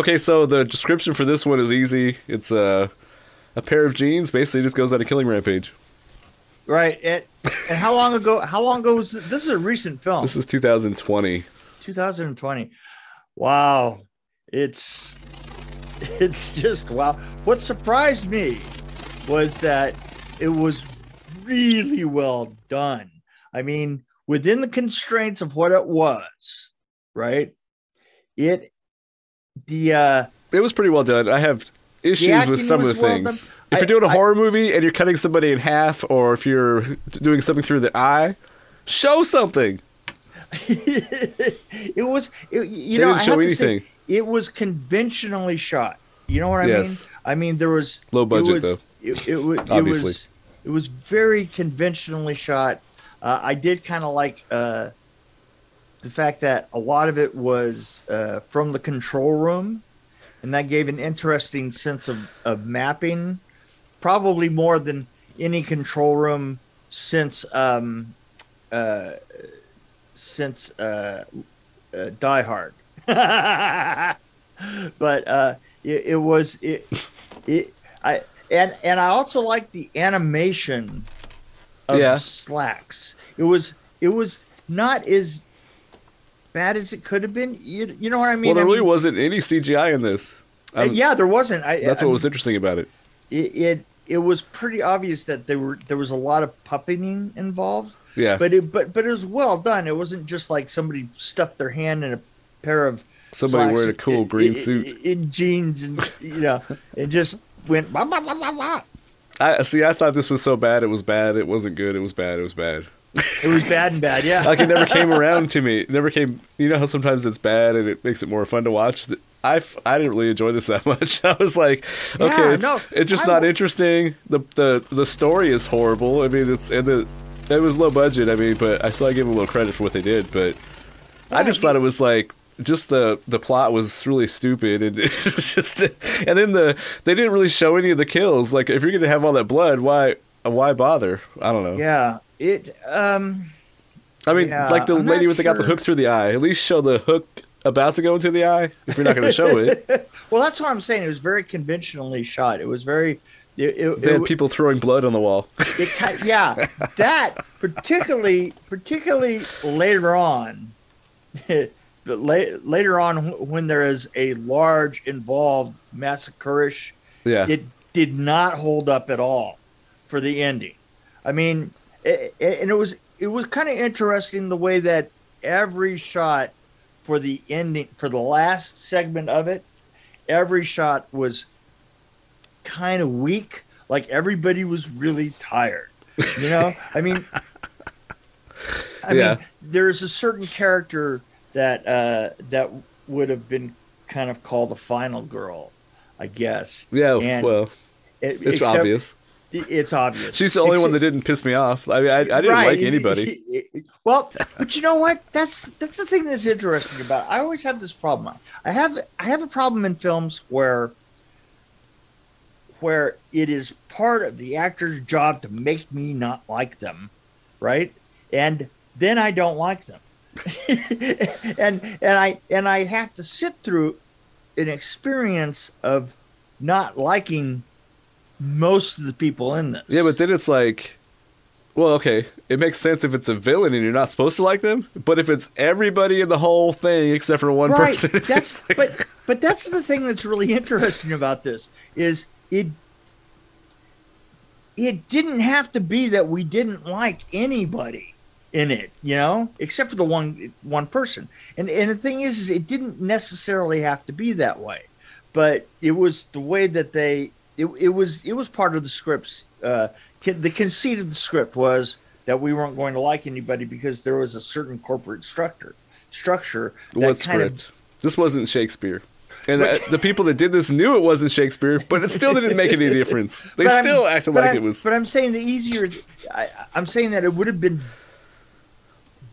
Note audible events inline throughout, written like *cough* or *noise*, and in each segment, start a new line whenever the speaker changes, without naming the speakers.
Okay, so the description for this one is easy. It's a a pair of jeans. Basically, just goes on a killing rampage.
Right. And, and how long ago? How long ago was this? this? Is a recent film.
This is 2020.
2020. Wow. It's it's just wow. What surprised me was that it was really well done. I mean, within the constraints of what it was, right? It the uh
it was pretty well done. I have issues with some of the well things. Done. If you're doing a I, horror movie and you're cutting somebody in half, or if you're doing something through the eye, show something. *laughs*
it was, it, you they know, I have to say, it was conventionally shot. You know what I yes. mean? I mean, there was
low budget
was,
though.
It, it, it, Obviously, was, it was very conventionally shot. Uh, I did kind of like uh, the fact that a lot of it was uh, from the control room, and that gave an interesting sense of, of mapping, probably more than any control room since um, uh, since uh, uh, Die Hard. *laughs* but uh, it, it, was it, it I and and I also like the animation of yeah. the slacks. It was it was not as bad as it could have been. You, you know what I mean?
Well, there
I
really
mean,
wasn't any CGI in this.
Uh, um, yeah, there wasn't. I,
that's
I
what was interesting about it.
it. It it was pretty obvious that there were there was a lot of puppeting involved.
Yeah,
but it but but it was well done. It wasn't just like somebody stuffed their hand in a pair of
somebody wearing a cool green
in,
suit
in, in, jeans and you know it just went. Blah, blah, blah,
I see. I thought this was so bad. It was bad. It wasn't good. It was bad. It was bad
it was bad and bad, yeah.
like it never came around to me. It never came. You know how sometimes it's bad and it makes it more fun to watch. I I didn't really enjoy this *laughs* that much. I was like, okay, yeah, it's no, it's just I not interesting. The the the story is horrible. I mean, it's and the it was low budget. I mean, but I still I give them a little credit for what they did. But yeah, I just thought it was like just the the plot was really stupid and *laughs* it was just and then the they didn't really show any of the kills. Like if you're gonna have all that blood, why why bother? I don't know.
Yeah, it. Um,
I mean,
yeah,
like the I'm lady with sure. the got the hook through the eye. At least show the hook about to go into the eye. If you're not going to show it. *laughs*
well, that's what I'm saying. It was very conventionally shot. It was very. It, it,
they had it, people throwing blood on the wall.
It, yeah, that particularly, particularly later on, *laughs* later on when there is a large involved massacreish,
yeah,
it did not hold up at all for the ending. I mean, it, it, and it was it was kind of interesting the way that every shot for the ending for the last segment of it, every shot was kind of weak. Like everybody was really tired. You know, I mean, *laughs* I yeah. mean, there's a certain character that uh, that would have been kind of called a final girl, I guess.
Yeah, and well, it, it's except, obvious.
It's obvious.
She's the only one that didn't piss me off. I mean, I, I didn't right. like anybody. *laughs*
Well, but you know what? That's that's the thing that's interesting about. It. I always have this problem. I have I have a problem in films where where it is part of the actor's job to make me not like them, right? And then I don't like them. *laughs* and and I and I have to sit through an experience of not liking most of the people in this.
Yeah, but then it's like, well, okay, it makes sense if it's a villain and you're not supposed to like them. But if it's everybody in the whole thing except for one right. person, *laughs*
that's like... but but that's the thing that's really interesting about this is it it didn't have to be that we didn't like anybody in it, you know, except for the one one person. And and the thing is, is it didn't necessarily have to be that way, but it was the way that they it, it was it was part of the scripts. Uh, the conceit of the script was that we weren't going to like anybody because there was a certain corporate structure structure.
What script? Of, this wasn't Shakespeare. And uh, the people that did this knew it wasn't Shakespeare, but it still didn't make any *laughs* difference. They still I'm, acted like
I'm,
it was.
But I'm saying the easier. I, I'm saying that it would have been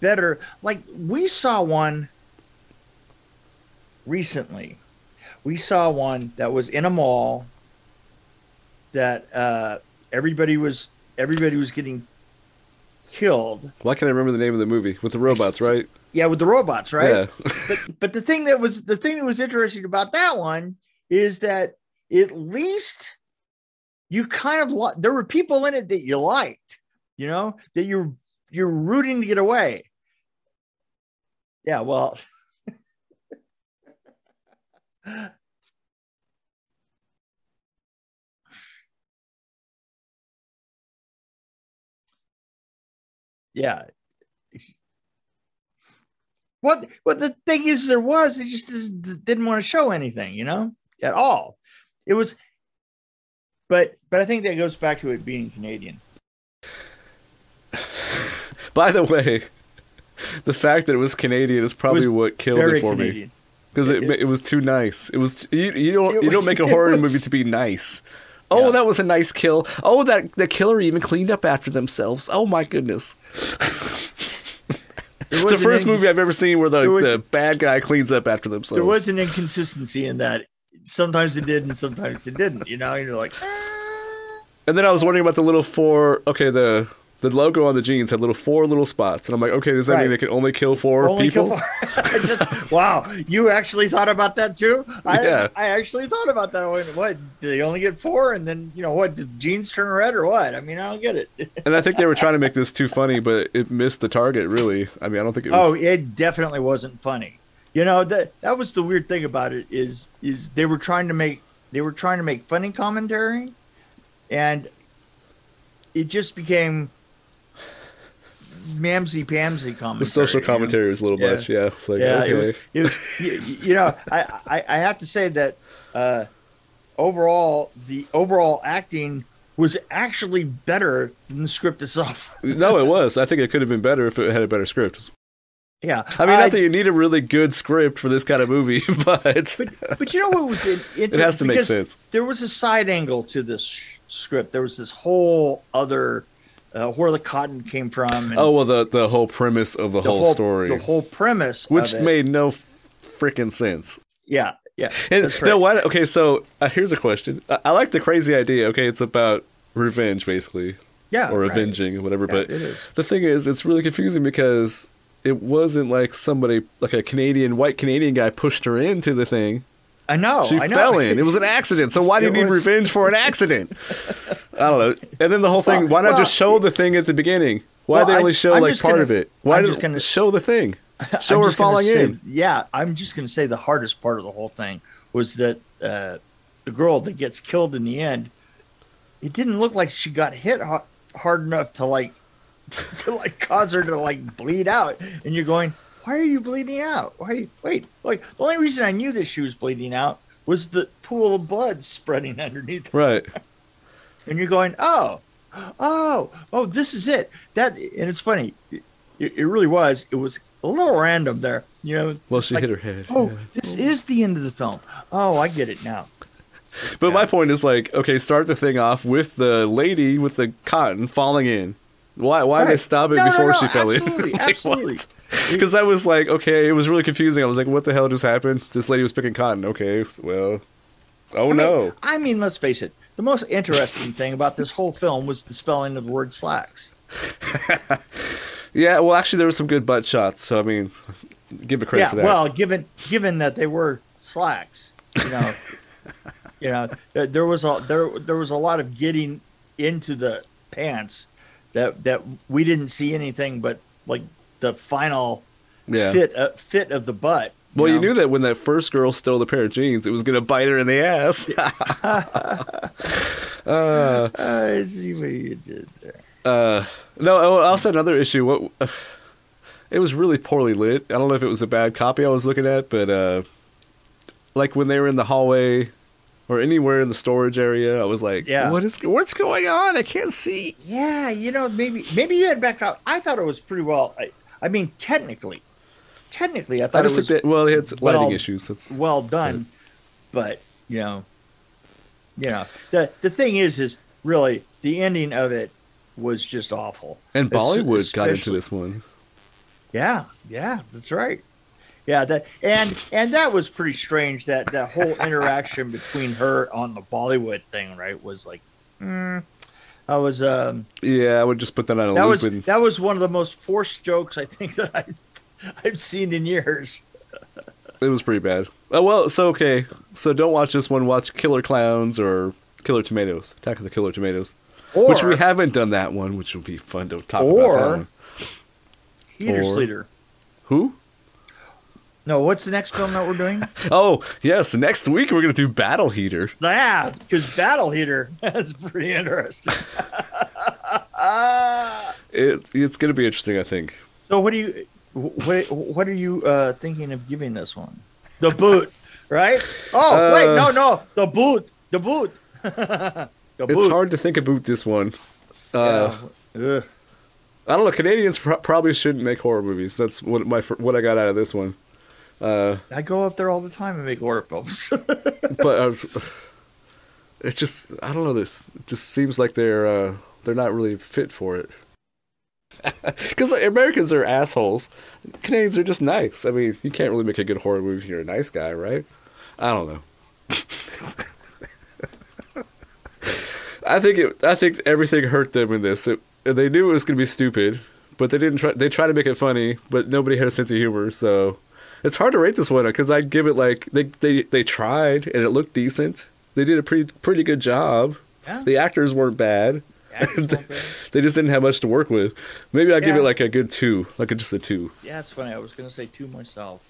better. Like we saw one recently. We saw one that was in a mall that uh, everybody was everybody was getting killed.
Why can't I remember the name of the movie with the robots? Right?
Yeah, with the robots, right? Yeah. *laughs* but but the thing that was the thing that was interesting about that one is that at least you kind of li- there were people in it that you liked, you know, that you're you're rooting to get away. Yeah, well. *laughs* yeah. What what the thing is there was they just didn't want to show anything, you know, at all. It was but but I think that goes back to it being Canadian. *laughs*
By the way, the fact that it was Canadian is probably what killed it for Canadian. me because it, it, it was too nice. It was you, you don't you don't make a *laughs* horror was, movie to be nice. Oh, yeah. that was a nice kill. Oh, that the killer even cleaned up after themselves. Oh my goodness. *laughs* it's the first movie I've ever seen where the, was, the bad guy cleans up after themselves.
There was an inconsistency in that. Sometimes it did and sometimes it didn't. You know, and you're like. Ah.
And then I was wondering about the little four. Okay, the the logo on the jeans had little four little spots, and I'm like, okay, does that right. mean they can only kill four only people? Kill four. *laughs*
Just, wow, you actually thought about that too? I, yeah, I actually thought about that. What did they only get four, and then you know what? Did the jeans turn red or what? I mean, I don't get it. *laughs*
and I think they were trying to make this too funny, but it missed the target. Really, I mean, I don't think it was.
Oh, it definitely wasn't funny. You know that that was the weird thing about it is is they were trying to make they were trying to make funny commentary, and it just became mamsy pamsy commentary.
The social commentary know? was a little yeah. much, yeah. It's like, yeah, okay. it was.
It was you, you know, I, I, I have to say that uh, overall, the overall acting was actually better than the script itself. *laughs*
no, it was. I think it could have been better if it had a better script.
Yeah,
I mean, I, not that you need a really good script for this kind of movie, *laughs* but
but, but you know what was it? *laughs*
it has to make sense.
There was a side angle to this script. There was this whole other uh, where the cotton came from.
oh well, the the whole premise of the, the whole, whole, story,
the whole premise,
which made no freaking sense.
Yeah, yeah.
And, right. No, why? Okay, so uh, here's a question. I, I, like the crazy idea. Okay, it's about revenge, basically.
Yeah,
or
right.
avenging, whatever. Yeah, but the thing is, it's really confusing because it wasn't like somebody, like a Canadian, white Canadian guy, pushed her into the thing.
I know.
She
I know.
fell in. It was an accident. So why do you need was... revenge for an accident? I don't know. And then the whole thing. Well, why not well, just show the thing at the beginning? Why well, they only show I, like part
gonna,
of it? Why did gonna, show the thing? *laughs* Show her falling
say,
in.
Yeah, I'm just going to say the hardest part of the whole thing was that uh, the girl that gets killed in the end. It didn't look like she got hit hard, hard enough to like *laughs* to like cause her to like bleed out. And you're going, why are you bleeding out? Why? Wait, like the only reason I knew that she was bleeding out was the pool of blood spreading *laughs* underneath.
Right.
and you're going, oh, oh, oh, this is it. That and it's funny. It, it really was. It was a little random there. You know.
Well, she like, hit her head.
Oh, yeah. this is the end of the film. Oh, I get it now.
But yeah. my point is like, okay, start the thing off with the lady with the cotton falling in. Why? Why right. they stop it no, before no, she fell
absolutely,
in? *laughs*
like, absolutely. *laughs*
Because I was like, okay, it was really confusing. I was like, what the hell just happened? This lady was picking cotton. Okay, well, oh
I
no.
Mean, I mean, let's face it. The most interesting thing about this whole film was the spelling of the word slacks. *laughs*
yeah, well, actually, there were some good butt shots. So I mean, give it credit
yeah,
for that.
Well, given given that they were slacks, you know, you know, there, there was a there there was a lot of getting into the pants that that we didn't see anything but like the final yeah. fit uh, fit of the butt.
You well, know? you knew that when that first girl stole the pair of jeans, it was going to bite her in the ass. *laughs*
uh, I see what you did there.
Uh, no, oh, also another issue. What uh, it was really poorly lit. I don't know if it was a bad copy I was looking at, but uh, like when they were in the hallway or anywhere in the storage area. I was like, yeah. what is what's going on? I can't see.
Yeah, you know, maybe maybe you had back out. I thought it was pretty well. I, I mean, technically, technically, I thought I just it was
think that, well, it's lighting well, issues. That's
well done, but you know, you know, the the thing is, is really the ending of it was just awful.
And Bollywood got into this one.
Yeah, yeah, that's right yeah that and and that was pretty strange that that whole interaction between her on the bollywood thing right was like mm, I was. Um,
yeah, I would just put that on a
that
loop.
Was,
and...
That was one of the most forced jokes I think *laughs* that I've, I've seen in years.
it was pretty bad. Oh well, so okay, so don't watch this one. Watch Killer Clowns or Killer Tomatoes. Attack of the Killer Tomatoes. Or, which we haven't done that one, which will be fun to talk or, about. That one.
Heater or, Sleater.
Who?
No, what's the next film that we're doing? *laughs*
oh, yes, next week we're going to do Battle Heater.
Yeah, because Battle Heater *laughs* is pretty interesting. *laughs*
it, it's going to be interesting, I think.
So, what do you what what are you uh, thinking of giving this one? The boot, right? Oh, uh, wait, no, no, the boot, the boot.
the it's hard to think about this one. Uh, yeah. I don't know. Canadians pr- probably shouldn't make horror movies. That's what my what I got out of this one. Uh,
I go up there all the time and make horror films. *laughs*
but uh, it's just I don't know. This it just seems like they're uh, they're not really fit for it. *laughs* Because like, Americans are assholes. Canadians are just nice. I mean, you can't really make a good horror movie if you're a nice guy, right? I don't know. *laughs* I think it. I think everything hurt them in this. It, they knew it was going to be stupid, but they didn't try. They tried to make it funny, but nobody had a sense of humor. So it's hard to rate this one because I'd give it like they they they tried and it looked decent. They did a pretty pretty good job. Yeah. The actors weren't *laughs* bad. they just didn't have much to work with. Maybe I'd yeah. give it like a good two, like a, just a two.
Yeah, it's funny. I was gonna say two myself.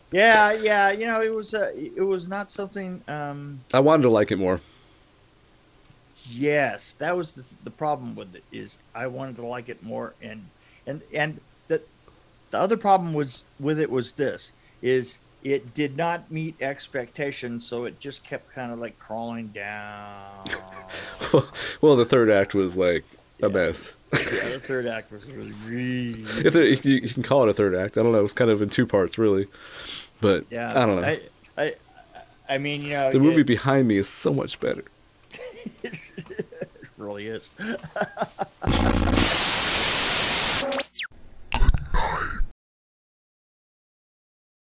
*laughs* yeah, yeah. You know, it was uh, it was not something. Um,
I wanted to like it more.
Yes, that was the, the problem with it. Is I wanted to like it more, and and and the other problem was with it was this: is it did not meet expectations, so it just kept kind of like crawling down. *laughs*
well, the third act was like a yeah. mess.
yeah, the *laughs* third act was really. really
if there, you, you, can call it a third act, I don't know. It was kind of in two parts, really, but yeah, I don't know.
I, I, I mean, you know,
the movie it, behind me is so much better. *laughs*
it really is.